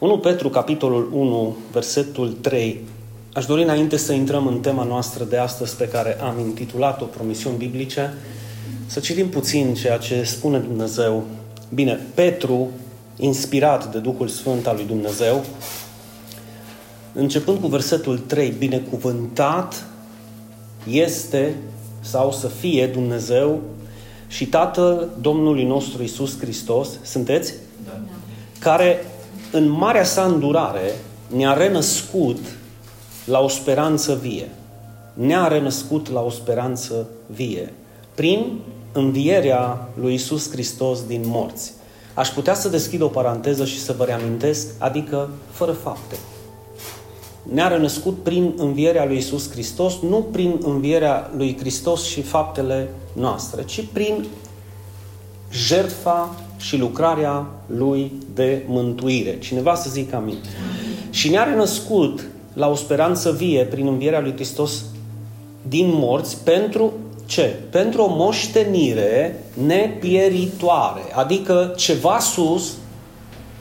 1 Petru, capitolul 1, versetul 3. Aș dori înainte să intrăm în tema noastră de astăzi pe care am intitulat-o Promisiuni Biblice, să citim puțin ceea ce spune Dumnezeu. Bine, Petru, inspirat de Duhul Sfânt al lui Dumnezeu, începând cu versetul 3, binecuvântat este sau să fie Dumnezeu și Tatăl Domnului nostru Isus Hristos, sunteți? Da. Care în marea sa îndurare ne-a renăscut la o speranță vie. Ne-a renăscut la o speranță vie. Prin învierea lui Isus Hristos din morți. Aș putea să deschid o paranteză și să vă reamintesc, adică fără fapte. Ne-a renăscut prin învierea lui Isus Hristos, nu prin învierea lui Hristos și faptele noastre, ci prin jertfa și lucrarea lui de mântuire. Cineva să zică amin. Și ne-a renăscut la o speranță vie prin învierea lui Hristos din morți pentru ce? Pentru o moștenire nepieritoare, adică ceva sus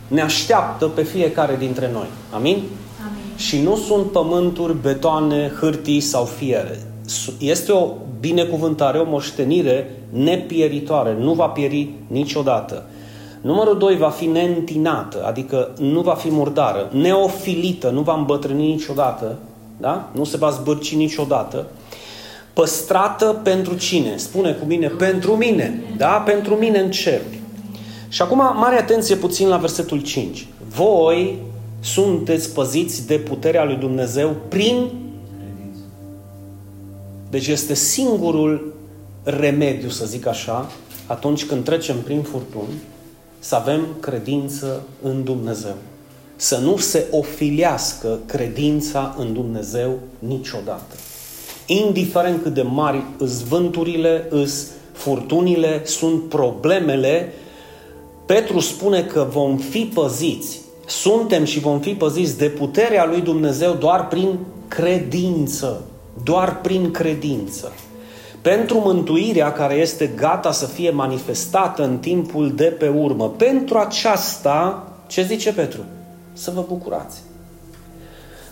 ne așteaptă pe fiecare dintre noi. Amin? Amin. Și nu sunt pământuri, betoane, hârtii sau fiere. Este o binecuvântare, o moștenire nepieritoare, nu va pieri niciodată. Numărul 2 va fi neîntinată, adică nu va fi murdară, neofilită, nu va îmbătrâni niciodată, da? nu se va zbârci niciodată, păstrată pentru cine? Spune cu mine, pentru mine, da? Pentru mine în cer. Și acum, mare atenție puțin la versetul 5. Voi sunteți păziți de puterea lui Dumnezeu prin deci este singurul remediu, să zic așa, atunci când trecem prin furtuni, să avem credință în Dumnezeu. Să nu se ofilească credința în Dumnezeu niciodată. Indiferent cât de mari îs vânturile, îs furtunile, sunt problemele, Petru spune că vom fi păziți. Suntem și vom fi păziți de puterea lui Dumnezeu doar prin credință. Doar prin credință pentru mântuirea care este gata să fie manifestată în timpul de pe urmă. Pentru aceasta, ce zice Petru? Să vă bucurați.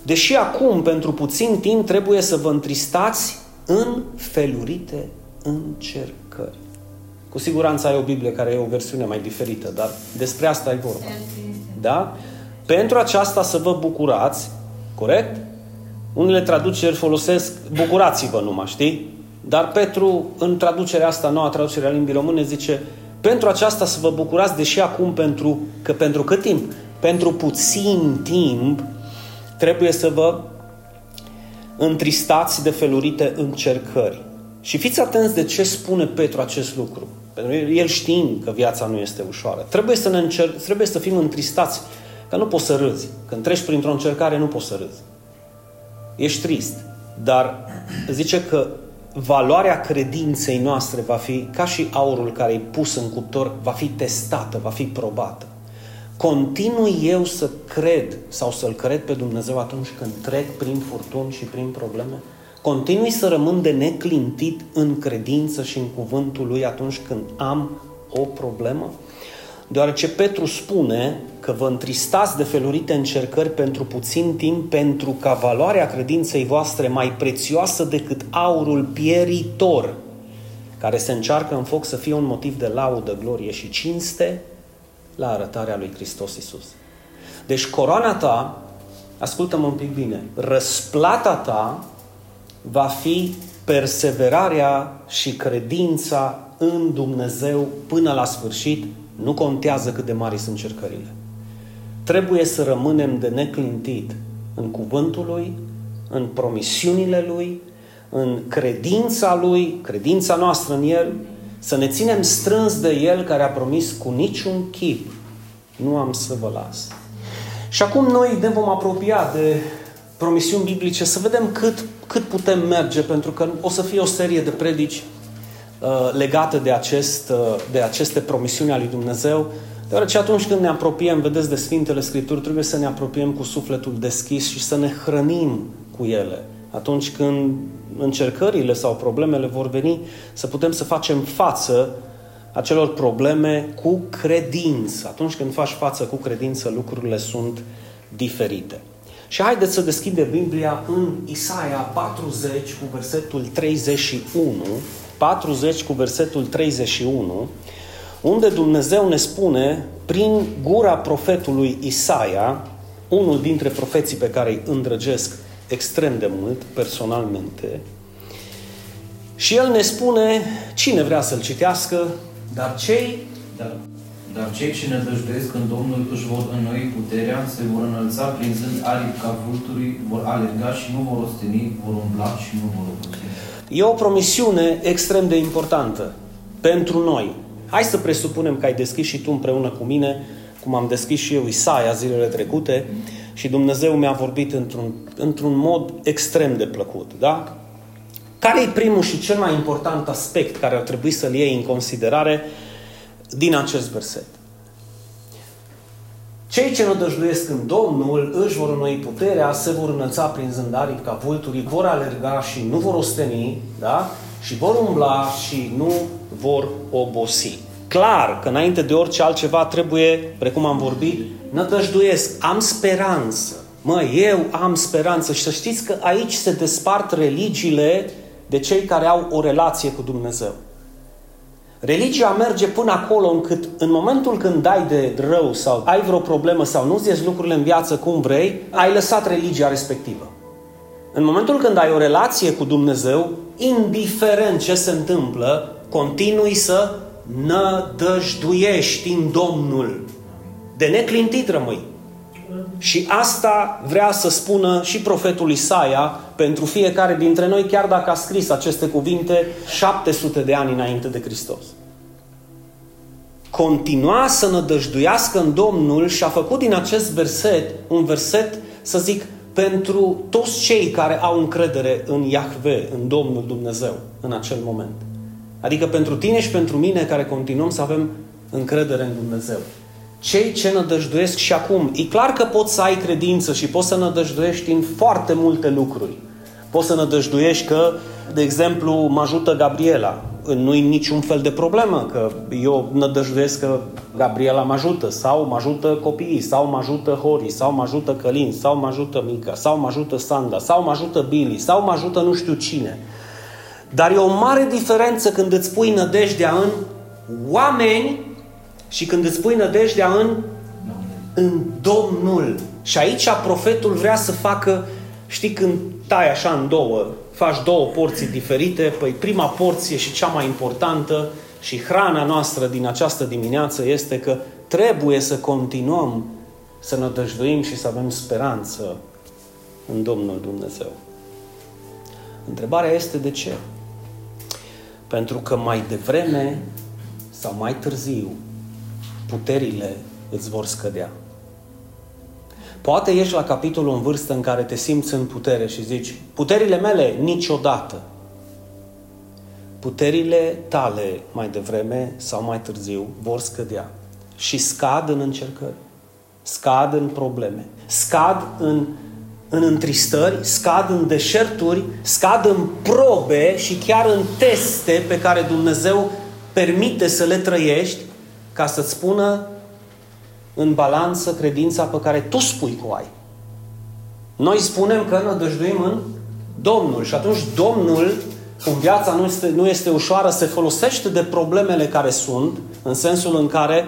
Deși acum, pentru puțin timp, trebuie să vă întristați în felurite încercări. Cu siguranță ai o Biblie care e o versiune mai diferită, dar despre asta e vorba. Da? Pentru aceasta să vă bucurați, corect? Unele traduceri folosesc bucurați-vă numai, știi? Dar Petru, în traducerea asta, noua traducere a limbii române, zice pentru aceasta să vă bucurați, deși acum pentru, că pentru cât timp? Pentru puțin timp trebuie să vă întristați de felurite încercări. Și fiți atenți de ce spune Petru acest lucru. Pentru că el știind că viața nu este ușoară. Trebuie să, ne încer- trebuie să fim întristați, că nu poți să râzi. Când treci printr-o încercare, nu poți să râzi. Ești trist. Dar zice că valoarea credinței noastre va fi, ca și aurul care e pus în cuptor, va fi testată, va fi probată. Continui eu să cred sau să-L cred pe Dumnezeu atunci când trec prin furtuni și prin probleme? Continui să rămân de neclintit în credință și în cuvântul Lui atunci când am o problemă? Deoarece Petru spune că vă întristați de felurite încercări pentru puțin timp, pentru ca valoarea credinței voastre mai prețioasă decât aurul pieritor, care se încearcă în foc să fie un motiv de laudă, glorie și cinste la arătarea lui Hristos Isus. Deci coroana ta, ascultă-mă un pic bine, răsplata ta va fi perseverarea și credința în Dumnezeu până la sfârșit, nu contează cât de mari sunt încercările. Trebuie să rămânem de neclintit în cuvântul Lui, în promisiunile Lui, în credința Lui, credința noastră în El, să ne ținem strâns de El care a promis cu niciun chip nu am să vă las. Și acum noi ne vom apropia de promisiuni biblice să vedem cât, cât putem merge, pentru că o să fie o serie de predici uh, legate de, acest, uh, de aceste promisiuni ale lui Dumnezeu, Deoarece atunci când ne apropiem, vedeți, de Sfintele Scripturi, trebuie să ne apropiem cu sufletul deschis și să ne hrănim cu ele. Atunci când încercările sau problemele vor veni, să putem să facem față acelor probleme cu credință. Atunci când faci față cu credință, lucrurile sunt diferite. Și haideți să deschidem Biblia în Isaia 40 cu versetul 31, 40 cu versetul 31, unde Dumnezeu ne spune, prin gura profetului Isaia, unul dintre profeții pe care îi îndrăgesc extrem de mult, personalmente, și el ne spune, cine vrea să-l citească, dar cei... Dar, dar cei ce ne dăjduiesc în Domnul își vor înnoi puterea, se vor înălța prinzând aripi ca vulturii, vor alerga și nu vor osteni, vor umbla și nu vor obosi. E o promisiune extrem de importantă pentru noi. Hai să presupunem că ai deschis și tu împreună cu mine, cum am deschis și eu Isaia zilele trecute, și Dumnezeu mi-a vorbit într-un, într-un mod extrem de plăcut. Da? Care e primul și cel mai important aspect care ar trebui să-l iei în considerare din acest verset? Cei ce nădăjduiesc în Domnul își vor înoi puterea, se vor înălța prin zândaripi ca vulturii, vor alerga și nu vor osteni, da? și vor umbla și nu vor obosi. Clar că înainte de orice altceva trebuie, precum am vorbit, nădăjduiesc, am speranță. Mă, eu am speranță și să știți că aici se despart religiile de cei care au o relație cu Dumnezeu. Religia merge până acolo încât în momentul când dai de rău sau ai vreo problemă sau nu-ți ies lucrurile în viață cum vrei, ai lăsat religia respectivă. În momentul când ai o relație cu Dumnezeu, indiferent ce se întâmplă, continui să nădăjduiești în Domnul. De neclintit rămâi. Și asta vrea să spună și profetul Isaia pentru fiecare dintre noi, chiar dacă a scris aceste cuvinte 700 de ani înainte de Hristos. Continua să nădăjduiască în Domnul și a făcut din acest verset un verset, să zic, pentru toți cei care au încredere în Iahve, în Domnul Dumnezeu, în acel moment. Adică pentru tine și pentru mine care continuăm să avem încredere în Dumnezeu cei ce nădăjduiesc și acum. E clar că poți să ai credință și poți să nădăjduiești în foarte multe lucruri. Poți să nădăjduiești că, de exemplu, mă ajută Gabriela. Nu-i niciun fel de problemă că eu nădăjduiesc că Gabriela mă ajută sau mă ajută copiii, sau mă ajută Hori, sau mă ajută Călin, sau mă ajută Mica, sau mă ajută Sanda, sau mă ajută Billy, sau mă ajută nu știu cine. Dar e o mare diferență când îți pui nădejdea în oameni și când îți pui nădejdea în, în Domnul. Și aici profetul vrea să facă, știi, când tai așa în două, faci două porții diferite, păi prima porție și cea mai importantă și hrana noastră din această dimineață este că trebuie să continuăm să nădăjduim și să avem speranță în Domnul Dumnezeu. Întrebarea este de ce? Pentru că mai devreme sau mai târziu puterile îți vor scădea. Poate ești la capitolul în vârstă în care te simți în putere și zici, puterile mele niciodată. Puterile tale mai devreme sau mai târziu vor scădea și scad în încercări, scad în probleme, scad în, în întristări, scad în deșerturi, scad în probe și chiar în teste pe care Dumnezeu permite să le trăiești ca să-ți spună în balanță credința pe care tu spui că o ai. Noi spunem că nădăjduim în Domnul și atunci Domnul, cum viața nu este, nu este ușoară, se folosește de problemele care sunt, în sensul în care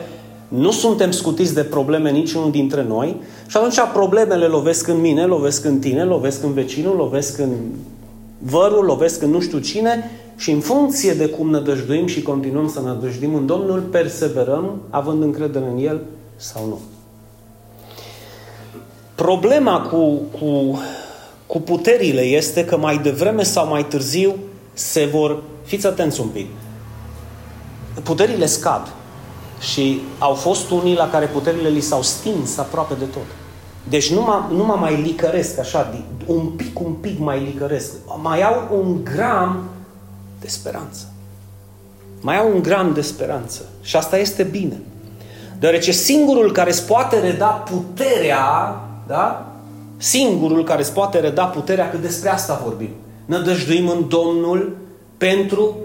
nu suntem scutiți de probleme niciunul dintre noi și atunci problemele lovesc în mine, lovesc în tine, lovesc în vecinul, lovesc în vărul, lovesc în nu știu cine și în funcție de cum ne dăjduim și continuăm să ne dăjduim în Domnul, perseverăm având încredere în El sau nu. Problema cu, cu, cu puterile este că mai devreme sau mai târziu se vor... Fiți atenți un pic. Puterile scad. Și au fost unii la care puterile li s-au stins aproape de tot. Deci nu mă, nu mă mai licăresc așa, un pic, un pic mai licăresc. Mai au un gram de speranță. Mai au un gram de speranță. Și asta este bine. Deoarece singurul care îți poate reda puterea, da? Singurul care îți poate reda puterea, că despre asta vorbim. Nădăjduim în Domnul pentru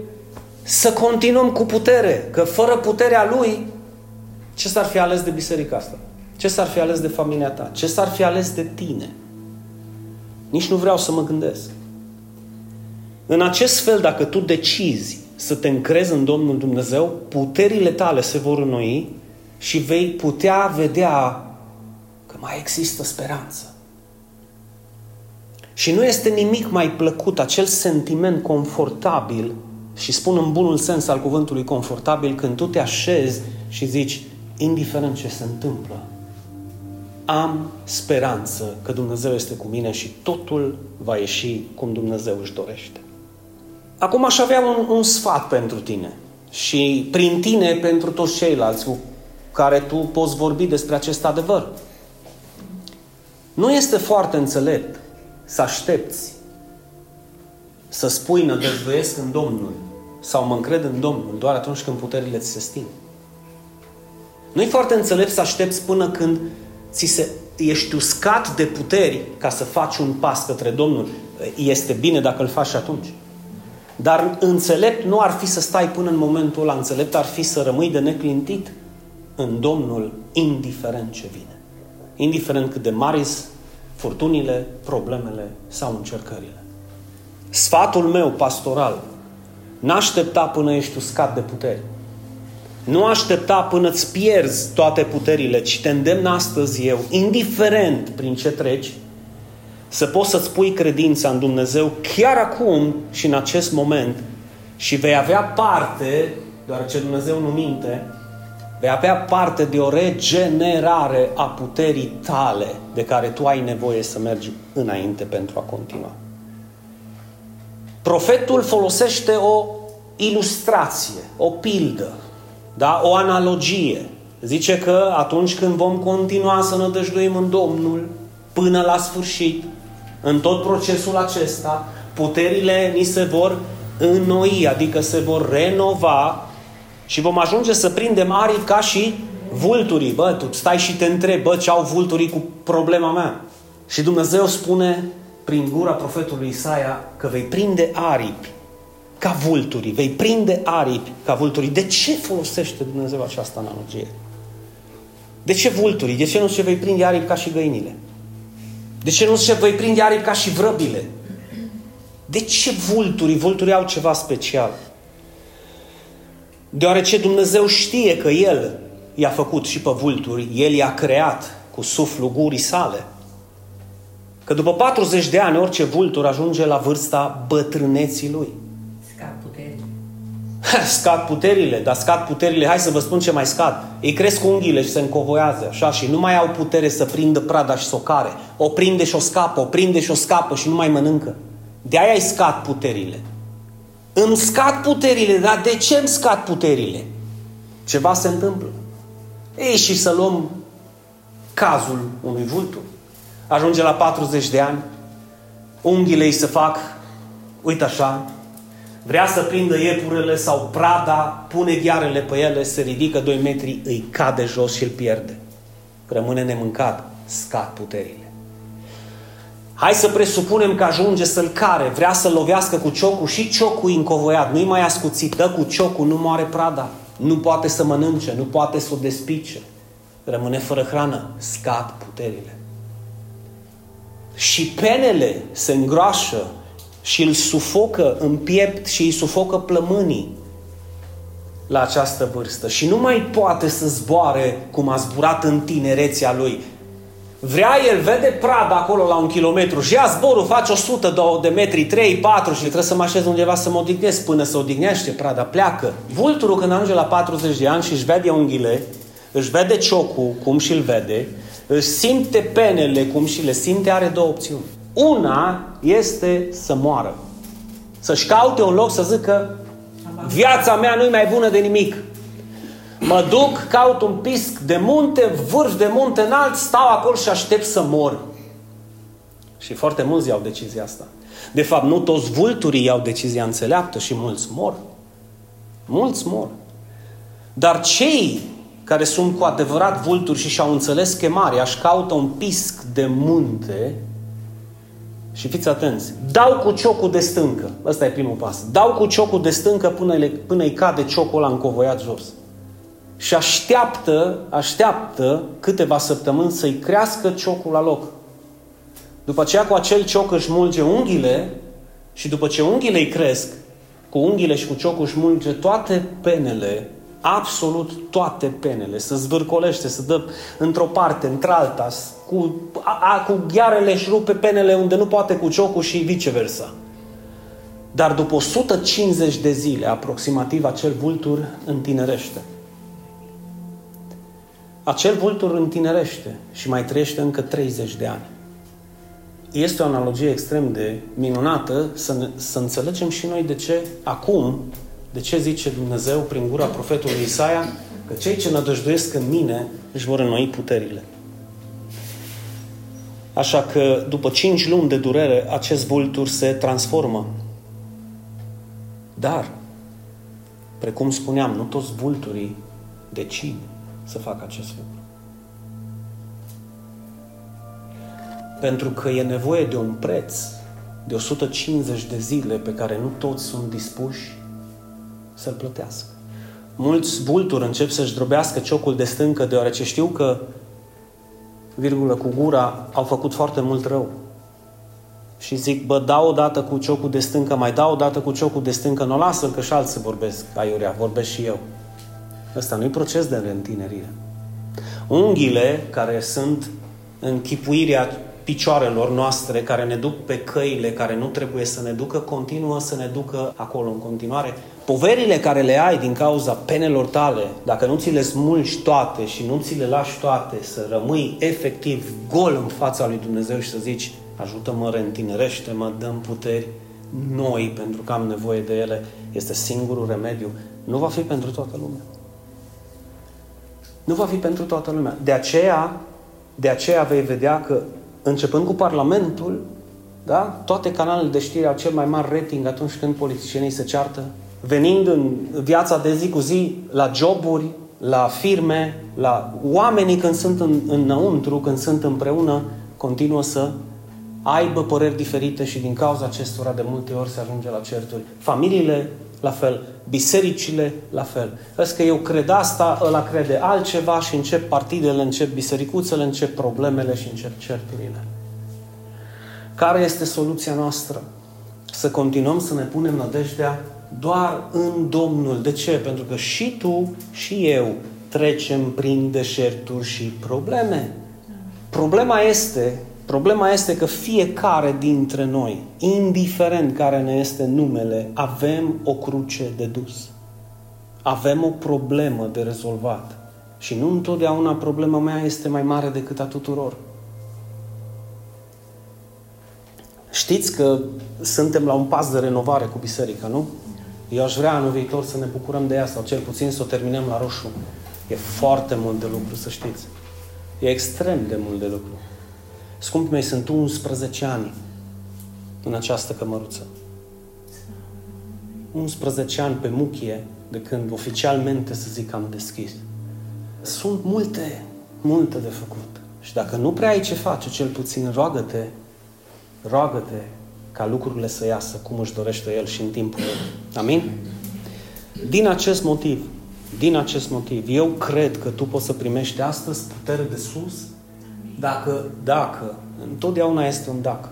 să continuăm cu putere, că fără puterea Lui, ce s-ar fi ales de biserica asta? Ce s-ar fi ales de familia ta? Ce s-ar fi ales de tine? Nici nu vreau să mă gândesc. În acest fel, dacă tu decizi să te încrezi în Domnul Dumnezeu, puterile tale se vor înnoi și vei putea vedea că mai există speranță. Și nu este nimic mai plăcut acel sentiment confortabil și spun în bunul sens al cuvântului confortabil când tu te așezi și zici, indiferent ce se întâmplă, am speranță că Dumnezeu este cu mine și totul va ieși cum Dumnezeu își dorește. Acum aș avea un, un sfat pentru tine și prin tine pentru toți ceilalți cu care tu poți vorbi despre acest adevăr. Nu este foarte înțelept să aștepți să spui nădăjduiesc în Domnul sau mă încred în Domnul doar atunci când puterile ți se sting. Nu e foarte înțelept să aștepți până când ți se, ești uscat de puteri ca să faci un pas către Domnul. Este bine dacă îl faci atunci. Dar înțelept nu ar fi să stai până în momentul ăla, înțelept ar fi să rămâi de neclintit în Domnul, indiferent ce vine. Indiferent cât de mari furtunile, problemele sau încercările. Sfatul meu pastoral, n-aștepta până ești uscat de puteri. Nu aștepta până îți pierzi toate puterile, ci te îndemn astăzi eu, indiferent prin ce treci, să poți să-ți pui credința în Dumnezeu chiar acum și în acest moment și vei avea parte, deoarece Dumnezeu nu minte, vei avea parte de o regenerare a puterii tale de care tu ai nevoie să mergi înainte pentru a continua. Profetul folosește o ilustrație, o pildă, da? o analogie. Zice că atunci când vom continua să ne dăjduim în Domnul până la sfârșit, în tot procesul acesta, puterile ni se vor înnoi, adică se vor renova și vom ajunge să prindem aripi ca și vulturii. Bă, tu stai și te întrebi, bă, ce au vulturii cu problema mea? Și Dumnezeu spune prin gura profetului Isaia că vei prinde aripi ca vulturii, vei prinde aripi ca vulturii. De ce folosește Dumnezeu această analogie? De ce vulturii? De ce nu se vei prinde aripi ca și găinile? De ce nu se vei prinde aripi ca și vrăbile? De ce vulturii? Vulturii au ceva special. Deoarece Dumnezeu știe că El i-a făcut și pe vulturi, El i-a creat cu suflul gurii sale. Că după 40 de ani orice vultur ajunge la vârsta bătrâneții lui. Scad puterile. scad puterile, dar scad puterile, hai să vă spun ce mai scad. Ei cresc unghiile și se încovoiază, așa, și nu mai au putere să prindă prada și să o care. O prinde și o scapă, o prinde și o scapă și nu mai mănâncă. De aia îi scad puterile. Îmi scad puterile, dar de ce îmi scad puterile? Ceva se întâmplă. Ei, și să luăm cazul unui vultur. Ajunge la 40 de ani, unghiile îi se fac, uite așa, vrea să prindă iepurele sau prada, pune ghearele pe ele, se ridică 2 metri, îi cade jos și îl pierde. Rămâne nemâncat, scad puterile. Hai să presupunem că ajunge să-l care, vrea să-l lovească cu ciocul și ciocul încovoiat, nu-i mai ascuțit, dă cu ciocul, nu moare prada, nu poate să mănânce, nu poate să o despice, rămâne fără hrană, scad puterile. Și penele se îngroașă și îl sufocă în piept și îi sufocă plămânii la această vârstă. Și nu mai poate să zboare cum a zburat în tinerețea lui. Vrea el, vede prada acolo la un kilometru și ia zborul, face 100 de metri, 3, 4 și trebuie să mă așez undeva să mă odihnesc până să odihnește prada, pleacă. Vulturul când ajunge la 40 de ani și își vede unghiile, își vede ciocul cum și-l vede, își simte penele cum și le simte, are două opțiuni. Una este să moară. Să-și caute un loc să zică viața mea nu-i mai bună de nimic. Mă duc, caut un pisc de munte, vârf de munte înalt, stau acolo și aștept să mor. Și foarte mulți iau decizia asta. De fapt, nu toți vulturii iau decizia înțeleaptă și mulți mor. Mulți mor. Dar cei care sunt cu adevărat vulturi și și-au înțeles chemarea, își caută un pisc de munte, și fiți atenți, dau cu ciocul de stâncă. Ăsta e primul pas. Dau cu ciocul de stâncă până, le, până îi cade ciocul ăla încovoiat jos. Și așteaptă, așteaptă câteva săptămâni să-i crească ciocul la loc. După aceea cu acel cioc își mulge unghiile și după ce unghiile îi cresc, cu unghiile și cu ciocul își mulge toate penele, absolut toate penele, să zvârcolește, să dă într-o parte, într-alta, cu, a, a, cu ghearele își rupe penele unde nu poate cu ciocul și viceversa. Dar după 150 de zile, aproximativ, acel vultur întinerește. Acel vultur întinerește și mai trăiește încă 30 de ani este o analogie extrem de minunată să, ne, să înțelegem și noi de ce acum, de ce zice Dumnezeu prin gura profetului Isaia, că cei ce nădăjduiesc în mine își vor înnoi puterile. Așa că după cinci luni de durere, acest vultur se transformă. Dar, precum spuneam, nu toți vulturii decid să facă acest lucru. Pentru că e nevoie de un preț de 150 de zile pe care nu toți sunt dispuși să-l plătească. Mulți vulturi încep să-și drobească ciocul de stâncă deoarece știu că, virgulă, cu gura au făcut foarte mult rău. Și zic, bă, dau o dată cu ciocul de stâncă, mai dau o dată cu ciocul de stâncă, nu lasă că și alții vorbesc aiurea, vorbesc și eu. Ăsta nu-i proces de reîntinerire. Unghiile care sunt închipuirea picioarelor noastre care ne duc pe căile care nu trebuie să ne ducă, continuă să ne ducă acolo în continuare. Poverile care le ai din cauza penelor tale, dacă nu ți le smulgi toate și nu ți le lași toate, să rămâi efectiv gol în fața lui Dumnezeu și să zici, ajută-mă, reîntinerește-mă, dăm puteri noi pentru că am nevoie de ele, este singurul remediu. Nu va fi pentru toată lumea. Nu va fi pentru toată lumea. De aceea, de aceea vei vedea că începând cu Parlamentul, da? toate canalele de știri au cel mai mare rating atunci când politicienii se ceartă, venind în viața de zi cu zi la joburi, la firme, la oamenii când sunt în, înăuntru, când sunt împreună, continuă să aibă păreri diferite și din cauza acestora de multe ori se ajunge la certuri. Familiile, la fel. Bisericile, la fel. Vezi că eu cred asta, ăla crede altceva și încep partidele, încep bisericuțele, încep problemele și încep certurile. Care este soluția noastră? Să continuăm să ne punem nădejdea doar în Domnul. De ce? Pentru că și tu și eu trecem prin deșerturi și probleme. Problema este Problema este că fiecare dintre noi, indiferent care ne este numele, avem o cruce de dus. Avem o problemă de rezolvat. Și nu întotdeauna problema mea este mai mare decât a tuturor. Știți că suntem la un pas de renovare cu biserica, nu? Eu aș vrea anul viitor să ne bucurăm de ea sau cel puțin să o terminăm la roșu. E foarte mult de lucru, să știți. E extrem de mult de lucru. Scumpii mei, sunt 11 ani în această cămăruță. 11 ani pe muchie de când oficialmente, să zic, am deschis. Sunt multe, multe de făcut. Și dacă nu prea ai ce face, cel puțin roagă-te, roagă-te ca lucrurile să iasă cum își dorește El și în timpul lui. Amin? Din acest motiv, din acest motiv, eu cred că tu poți să primești astăzi putere de sus dacă, dacă, întotdeauna este un dacă.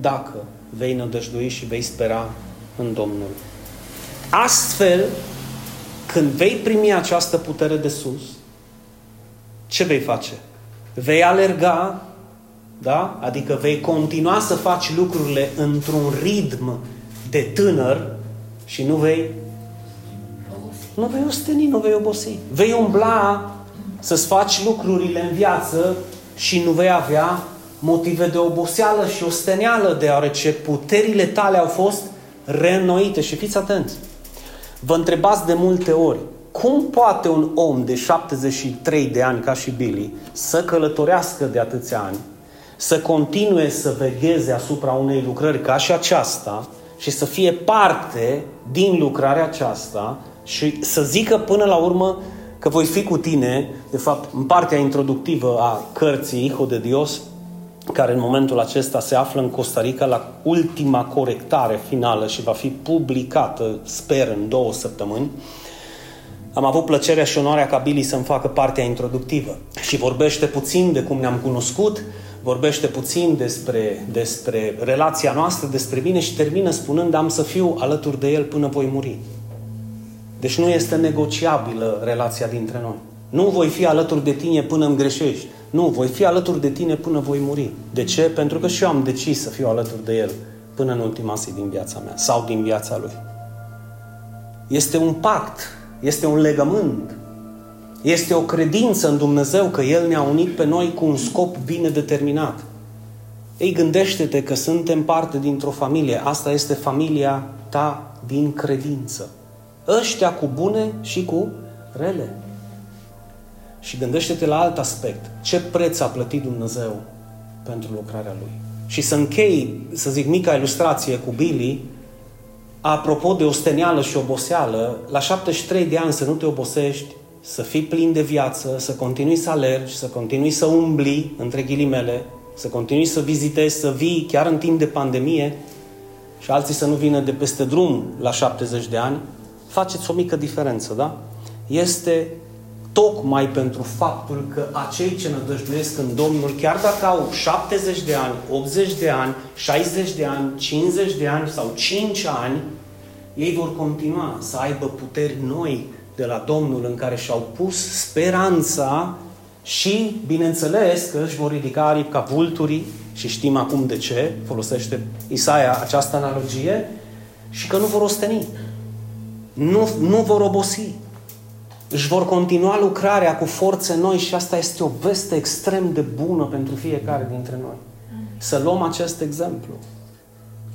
Dacă vei nădăjdui și vei spera în Domnul. Astfel, când vei primi această putere de sus, ce vei face? Vei alerga, da? Adică vei continua să faci lucrurile într-un ritm de tânăr și nu vei nu vei osteni, nu vei obosi. Vei umbla să-ți faci lucrurile în viață și nu vei avea motive de oboseală și ostenială, deoarece puterile tale au fost reînnoite. Și fiți atenți! Vă întrebați de multe ori, cum poate un om de 73 de ani ca și Billy să călătorească de atâția ani, să continue să vegheze asupra unei lucrări ca și aceasta și să fie parte din lucrarea aceasta și să zică până la urmă că voi fi cu tine, de fapt, în partea introductivă a cărții Hijo de Dios, care în momentul acesta se află în Costa Rica la ultima corectare finală și va fi publicată, sper, în două săptămâni. Am avut plăcerea și onoarea ca Billy să-mi facă partea introductivă și vorbește puțin de cum ne-am cunoscut, vorbește puțin despre, despre relația noastră, despre mine și termină spunând am să fiu alături de el până voi muri. Deci nu este negociabilă relația dintre noi. Nu voi fi alături de tine până îmi greșești. Nu, voi fi alături de tine până voi muri. De ce? Pentru că și eu am decis să fiu alături de El până în ultima zi din viața mea sau din viața Lui. Este un pact, este un legământ, este o credință în Dumnezeu că El ne-a unit pe noi cu un scop bine determinat. Ei, gândește-te că suntem parte dintr-o familie. Asta este familia ta din credință. Ăștia cu bune și cu rele. Și gândește-te la alt aspect. Ce preț a plătit Dumnezeu pentru lucrarea Lui? Și să închei, să zic, mica ilustrație cu Billy, apropo de ostenială și oboseală, la 73 de ani să nu te obosești, să fii plin de viață, să continui să alergi, să continui să umbli, între ghilimele, să continui să vizitezi, să vii chiar în timp de pandemie și alții să nu vină de peste drum la 70 de ani, faceți o mică diferență, da? Este tocmai pentru faptul că acei ce nădăjduiesc în Domnul, chiar dacă au 70 de ani, 80 de ani, 60 de ani, 50 de ani sau 5 ani, ei vor continua să aibă puteri noi de la Domnul în care și-au pus speranța și, bineînțeles, că își vor ridica aripi ca vulturii și știm acum de ce folosește Isaia această analogie și că nu vor osteni. Nu, nu vor obosi își vor continua lucrarea cu forțe noi și asta este o veste extrem de bună pentru fiecare dintre noi. Să luăm acest exemplu.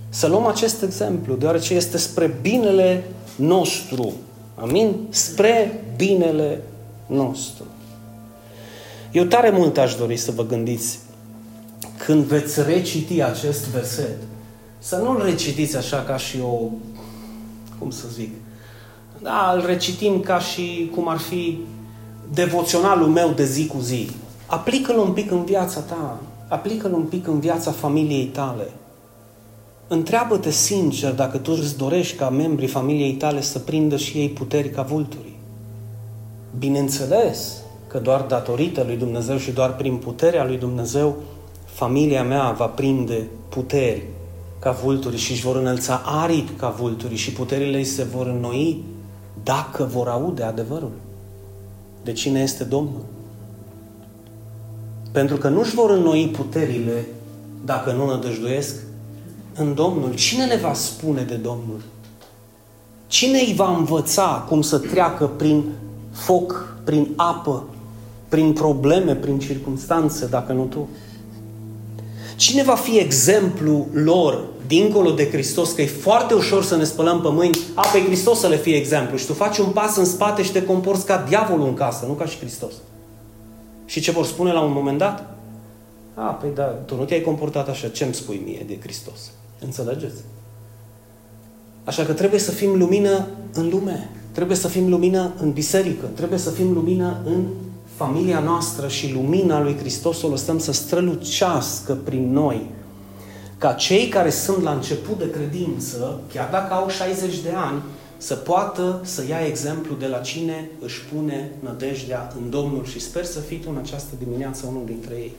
Să luăm acest exemplu, deoarece este spre binele nostru. Amin? Spre binele nostru. Eu tare mult aș dori să vă gândiți când veți reciti acest verset, să nu-l recitiți așa ca și o, cum să zic, da, îl recitim ca și cum ar fi devoționalul meu de zi cu zi. Aplică-l un pic în viața ta, aplică-l un pic în viața familiei tale. Întreabă-te sincer dacă tu îți dorești ca membrii familiei tale să prindă și ei puteri ca vulturii. Bineînțeles că doar datorită lui Dumnezeu și doar prin puterea lui Dumnezeu, familia mea va prinde puteri ca vulturii și își vor înălța aripi ca vulturii și puterile îi se vor înnoi dacă vor aude adevărul de cine este Domnul. Pentru că nu-și vor înnoi puterile dacă nu nădăjduiesc în Domnul. Cine le va spune de Domnul? Cine îi va învăța cum să treacă prin foc, prin apă, prin probleme, prin circunstanțe, dacă nu tu? Cine va fi exemplu lor dincolo de Hristos, că e foarte ușor să ne spălăm pe mâini, a, pe Hristos să le fie exemplu și tu faci un pas în spate și te comporți ca diavolul în casă, nu ca și Hristos. Și ce vor spune la un moment dat? A, păi da, tu nu te-ai comportat așa, ce-mi spui mie de Hristos? Înțelegeți? Așa că trebuie să fim lumină în lume, trebuie să fim lumină în biserică, trebuie să fim lumină în familia noastră și lumina lui Hristos o lăsăm să strălucească prin noi ca cei care sunt la început de credință, chiar dacă au 60 de ani, să poată să ia exemplu de la cine își pune nădejdea în Domnul și sper să fii tu în această dimineață unul dintre ei.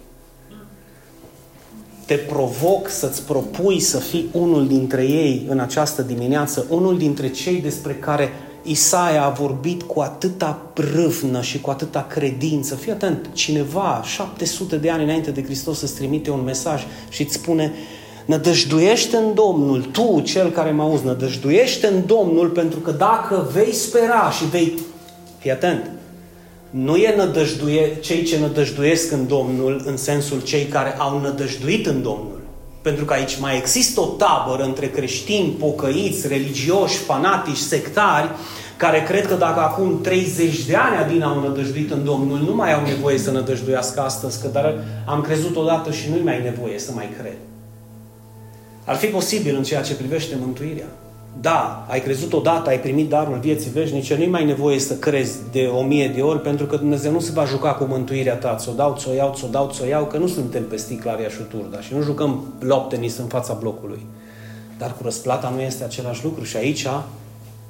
Te provoc să-ți propui să fii unul dintre ei în această dimineață, unul dintre cei despre care Isaia a vorbit cu atâta prâvnă și cu atâta credință. Fii atent, cineva 700 de ani înainte de Hristos să-ți trimite un mesaj și îți spune Nădăjduiește în Domnul, tu, cel care mă auzi, nădăjduiește în Domnul, pentru că dacă vei spera și vei... Fii atent! Nu e nădăjduie, cei ce nădăjduiesc în Domnul în sensul cei care au nădăjduit în Domnul. Pentru că aici mai există o tabără între creștini, pocăiți, religioși, fanatici, sectari, care cred că dacă acum 30 de ani Adina au nădăjduit în Domnul, nu mai au nevoie să nădăjduiască astăzi, că dar am crezut odată și nu-i mai nevoie să mai cred. Ar fi posibil în ceea ce privește mântuirea. Da, ai crezut odată, ai primit darul vieții veșnice, nu-i mai nevoie să crezi de o mie de ori, pentru că Dumnezeu nu se va juca cu mântuirea ta. Ți-o dau, ți-o iau, ți-o dau, ți-o iau, că nu suntem pe sticlaria și turda și nu jucăm lop tenis în fața blocului. Dar cu răsplata nu este același lucru și aici,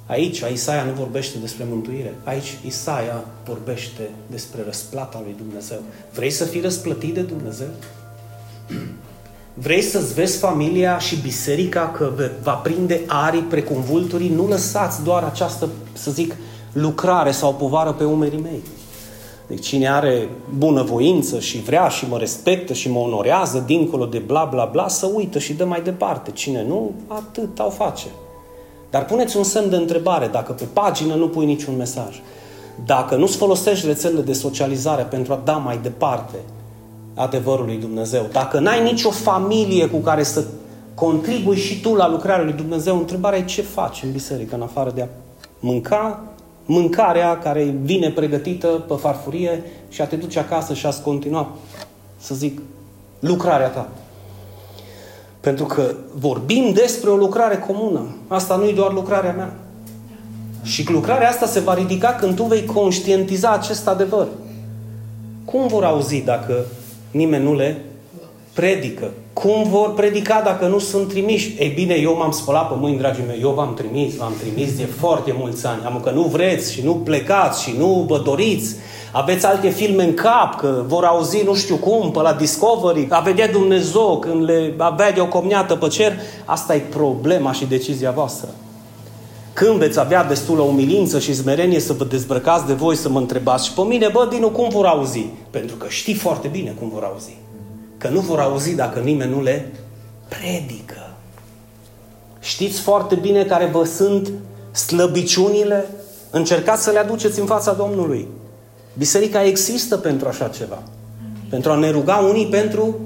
aici Isaia nu vorbește despre mântuire. Aici Isaia vorbește despre răsplata lui Dumnezeu. Vrei să fii răsplătit de Dumnezeu? Vrei să-ți vezi familia și biserica că va prinde arii precum vulturii? Nu lăsați doar această, să zic, lucrare sau povară pe umerii mei. Deci cine are bunăvoință și vrea și mă respectă și mă onorează dincolo de bla bla bla, să uită și dă mai departe. Cine nu, atât au face. Dar puneți un semn de întrebare dacă pe pagină nu pui niciun mesaj. Dacă nu-ți folosești rețelele de socializare pentru a da mai departe adevărul lui Dumnezeu, dacă n-ai nicio familie cu care să contribui și tu la lucrarea lui Dumnezeu, întrebarea e ce faci în biserică, în afară de a mânca mâncarea care vine pregătită pe farfurie și a te duce acasă și a-ți continua, să zic, lucrarea ta. Pentru că vorbim despre o lucrare comună. Asta nu e doar lucrarea mea. Și lucrarea asta se va ridica când tu vei conștientiza acest adevăr. Cum vor auzi dacă nimeni nu le predică. Cum vor predica dacă nu sunt trimiși? Ei bine, eu m-am spălat pe mâini, dragii mei, eu v-am trimis, v-am trimis de foarte mulți ani. Am că nu vreți și nu plecați și nu vă doriți. Aveți alte filme în cap, că vor auzi nu știu cum, pe la Discovery, a vedea Dumnezeu când le avea de o comniată pe cer. Asta e problema și decizia voastră. Când veți avea destulă umilință și zmerenie să vă dezbrăcați de voi, să mă întrebați și pe mine, bă, Dinu, cum vor auzi? Pentru că știi foarte bine cum vor auzi. Că nu vor auzi dacă nimeni nu le predică. Știți foarte bine care vă sunt slăbiciunile? Încercați să le aduceți în fața Domnului. Biserica există pentru așa ceva. Pentru a ne ruga unii pentru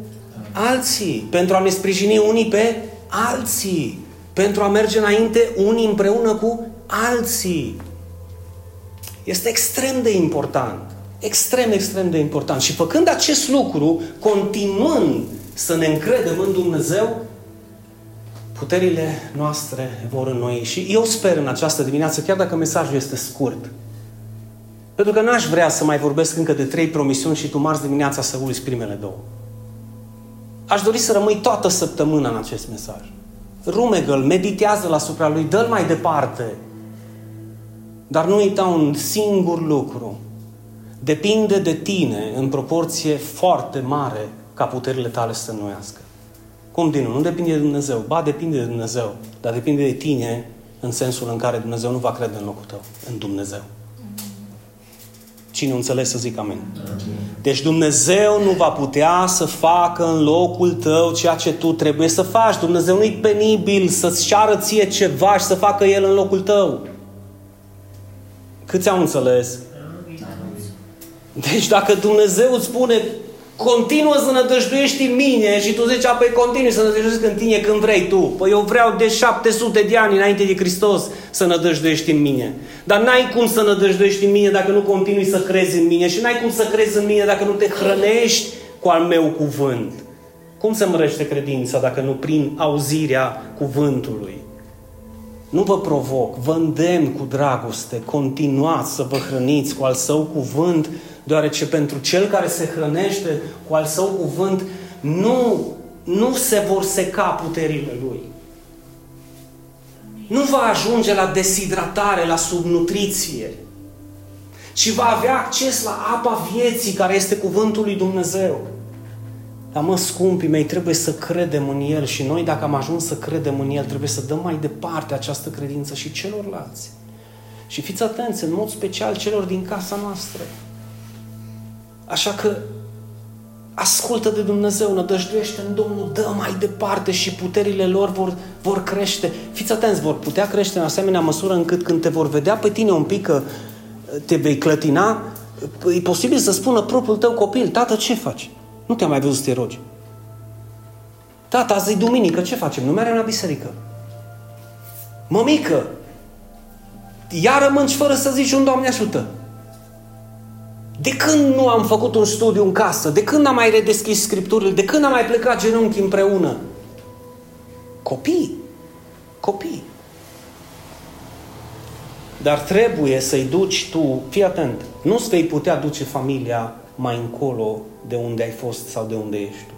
alții. Pentru a ne sprijini unii pe alții pentru a merge înainte unii împreună cu alții. Este extrem de important. Extrem, extrem de important. Și făcând acest lucru, continuând să ne încredem în Dumnezeu, puterile noastre vor înnoi. Și eu sper în această dimineață, chiar dacă mesajul este scurt, pentru că n-aș vrea să mai vorbesc încă de trei promisiuni și tu marți dimineața să uiți primele două. Aș dori să rămâi toată săptămâna în acest mesaj rumegă-l, meditează asupra lui, dă-l mai departe. Dar nu uita un singur lucru. Depinde de tine în proporție foarte mare ca puterile tale să se înnoiască. Cum din nou? Nu depinde de Dumnezeu. Ba, depinde de Dumnezeu. Dar depinde de tine în sensul în care Dumnezeu nu va crede în locul tău. În Dumnezeu. Cine înțeles să zic amin. Deci Dumnezeu nu va putea să facă în locul tău ceea ce tu trebuie să faci. Dumnezeu nu-i penibil să-ți ceară ție ceva și să facă El în locul tău. Câți au înțeles? Deci dacă Dumnezeu îți spune continuă să nădăjduiești în mine și tu zici, apoi continui să nădăjduiești în tine când vrei tu. Păi eu vreau de 700 de ani înainte de Hristos să nădăjduiești în mine. Dar n-ai cum să nădăjduiești în mine dacă nu continui să crezi în mine și n-ai cum să crezi în mine dacă nu te hrănești cu al meu cuvânt. Cum se mărește credința dacă nu prin auzirea cuvântului? Nu vă provoc, vă îndemn cu dragoste, continuați să vă hrăniți cu al său cuvânt deoarece pentru cel care se hrănește cu al său cuvânt, nu, nu se vor seca puterile lui. Nu va ajunge la deshidratare, la subnutriție, ci va avea acces la apa vieții care este cuvântul lui Dumnezeu. Dar mă, scumpii mei, trebuie să credem în El și noi, dacă am ajuns să credem în El, trebuie să dăm mai departe această credință și celorlalți. Și fiți atenți, în mod special celor din casa noastră. Așa că ascultă de Dumnezeu, nădăjduiește în Domnul, dă mai departe și puterile lor vor, vor crește. Fiți atenți, vor putea crește în asemenea măsură încât când te vor vedea pe tine un pic că te vei clătina, e posibil să spună propriul tău copil, tată, ce faci? Nu te-am mai văzut să te rogi. Tata, azi e duminică, ce facem? Nu mergem la biserică. Mămică, iară mânci fără să zici un Doamne ajută. De când nu am făcut un studiu în casă? De când am mai redeschis scripturile? De când am mai plecat genunchi împreună? Copii. Copii. Dar trebuie să-i duci tu, fii atent, nu-ți vei putea duce familia mai încolo de unde ai fost sau de unde ești tu.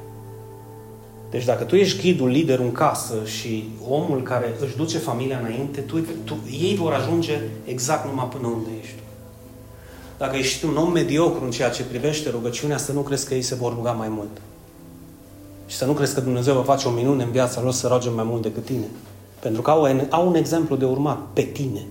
Deci dacă tu ești ghidul, liderul în casă și omul care își duce familia înainte, tu, tu, ei vor ajunge exact numai până unde ești tu. Dacă ești un om mediocru în ceea ce privește rugăciunea, să nu crezi că ei se vor ruga mai mult. Și să nu crezi că Dumnezeu va face o minune în viața lor să roage mai mult decât tine. Pentru că au, au un exemplu de urmat pe tine.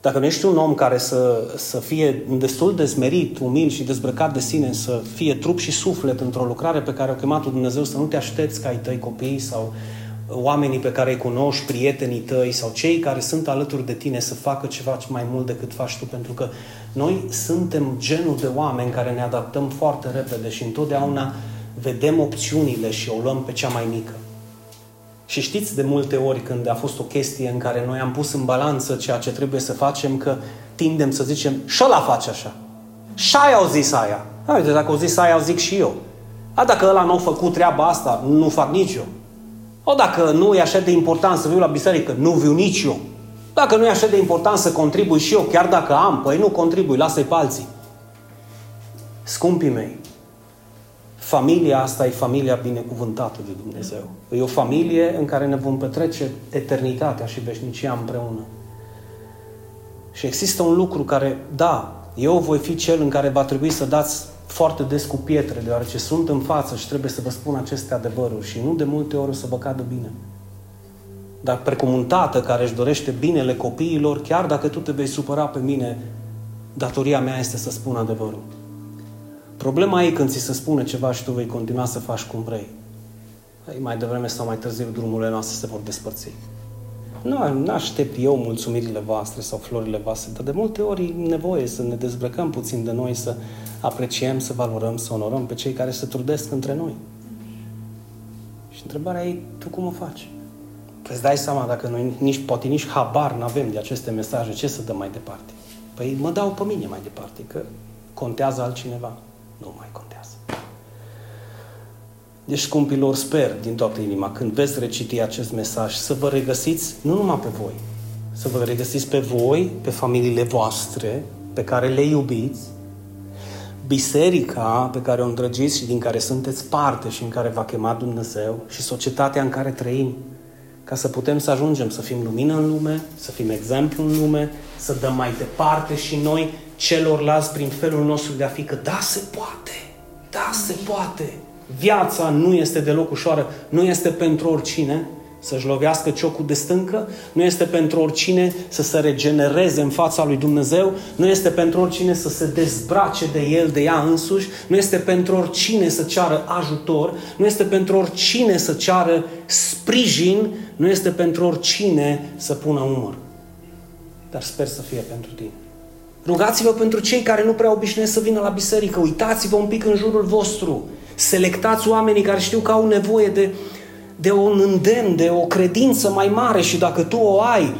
Dacă nu ești un om care să, să fie destul de smerit, umil și dezbrăcat de sine, să fie trup și suflet într-o lucrare pe care o chemat Dumnezeu, să nu te aștepți ca ai tăi copii sau oamenii pe care îi cunoști, prietenii tăi sau cei care sunt alături de tine să facă ceva mai mult decât faci tu, pentru că noi suntem genul de oameni care ne adaptăm foarte repede și întotdeauna vedem opțiunile și o luăm pe cea mai mică. Și știți de multe ori când a fost o chestie în care noi am pus în balanță ceea ce trebuie să facem, că tindem să zicem, și ăla face așa. Și aia au zis aia. Uite, dacă au zis aia, au zic și eu. A, dacă ăla nu a făcut treaba asta, nu fac nici eu. O, dacă nu e așa de important să viu la biserică, nu viu nici eu. Dacă nu e așa de important să contribui și eu, chiar dacă am, păi nu contribui, lasă-i pe alții. Scumpii mei, Familia asta e familia binecuvântată de Dumnezeu. E o familie în care ne vom petrece eternitatea și veșnicia împreună. Și există un lucru care, da, eu voi fi cel în care va trebui să dați foarte des cu pietre, deoarece sunt în față și trebuie să vă spun aceste adevăruri și nu de multe ori o să vă cadă bine. Dar precum un tată care își dorește binele copiilor, chiar dacă tu te vei supăra pe mine, datoria mea este să spun adevărul. Problema e când ți se spune ceva și tu vei continua să faci cum vrei. Ei, mai devreme sau mai târziu drumurile noastre se vor despărți. Nu, nu aștept eu mulțumirile voastre sau florile voastre, dar de multe ori e nevoie să ne dezbrăcăm puțin de noi, să apreciem, să valorăm, să onorăm pe cei care se trudesc între noi. Și întrebarea e, tu cum o faci? Că îți dai seama dacă noi nici, poate nici habar n-avem de aceste mesaje, ce să dăm mai departe? Păi mă dau pe mine mai departe, că contează altcineva nu mai contează. Deci, scumpilor, sper din toată inima, când veți reciti acest mesaj, să vă regăsiți nu numai pe voi, să vă regăsiți pe voi, pe familiile voastre, pe care le iubiți, biserica pe care o îndrăgiți și din care sunteți parte și în care v-a chemat Dumnezeu și societatea în care trăim, ca să putem să ajungem să fim lumină în lume, să fim exemplu în lume, să dăm mai departe și noi celorlalți prin felul nostru de a fi că da, se poate, da, se poate. Viața nu este deloc ușoară, nu este pentru oricine să-și lovească ciocul de stâncă, nu este pentru oricine să se regenereze în fața lui Dumnezeu, nu este pentru oricine să se dezbrace de el, de ea însuși, nu este pentru oricine să ceară ajutor, nu este pentru oricine să ceară sprijin, nu este pentru oricine să pună umăr. Dar sper să fie pentru tine. Rugați-vă pentru cei care nu prea obișnuiesc să vină la biserică. Uitați-vă un pic în jurul vostru. Selectați oamenii care știu că au nevoie de, de un îndemn, de o credință mai mare și dacă tu o ai,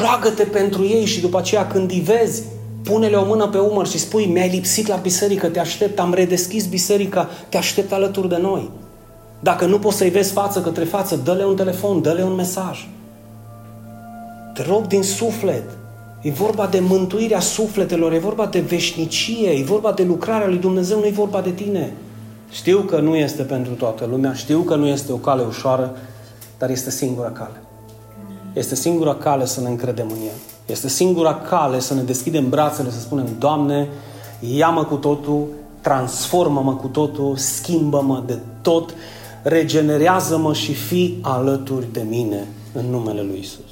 roagă-te pentru ei și după aceea când îi vezi, pune-le o mână pe umăr și spui, mi-ai lipsit la biserică, te aștept, am redeschis biserica, te aștept alături de noi. Dacă nu poți să-i vezi față către față, dă-le un telefon, dă-le un mesaj. Te rog din suflet, E vorba de mântuirea sufletelor, e vorba de veșnicie, e vorba de lucrarea lui Dumnezeu, nu e vorba de tine. Știu că nu este pentru toată lumea, știu că nu este o cale ușoară, dar este singura cale. Este singura cale să ne încredem în El. Este singura cale să ne deschidem brațele, să spunem, Doamne, ia-mă cu totul, transformă-mă cu totul, schimbă-mă de tot, regenerează-mă și fi alături de mine în numele Lui Isus.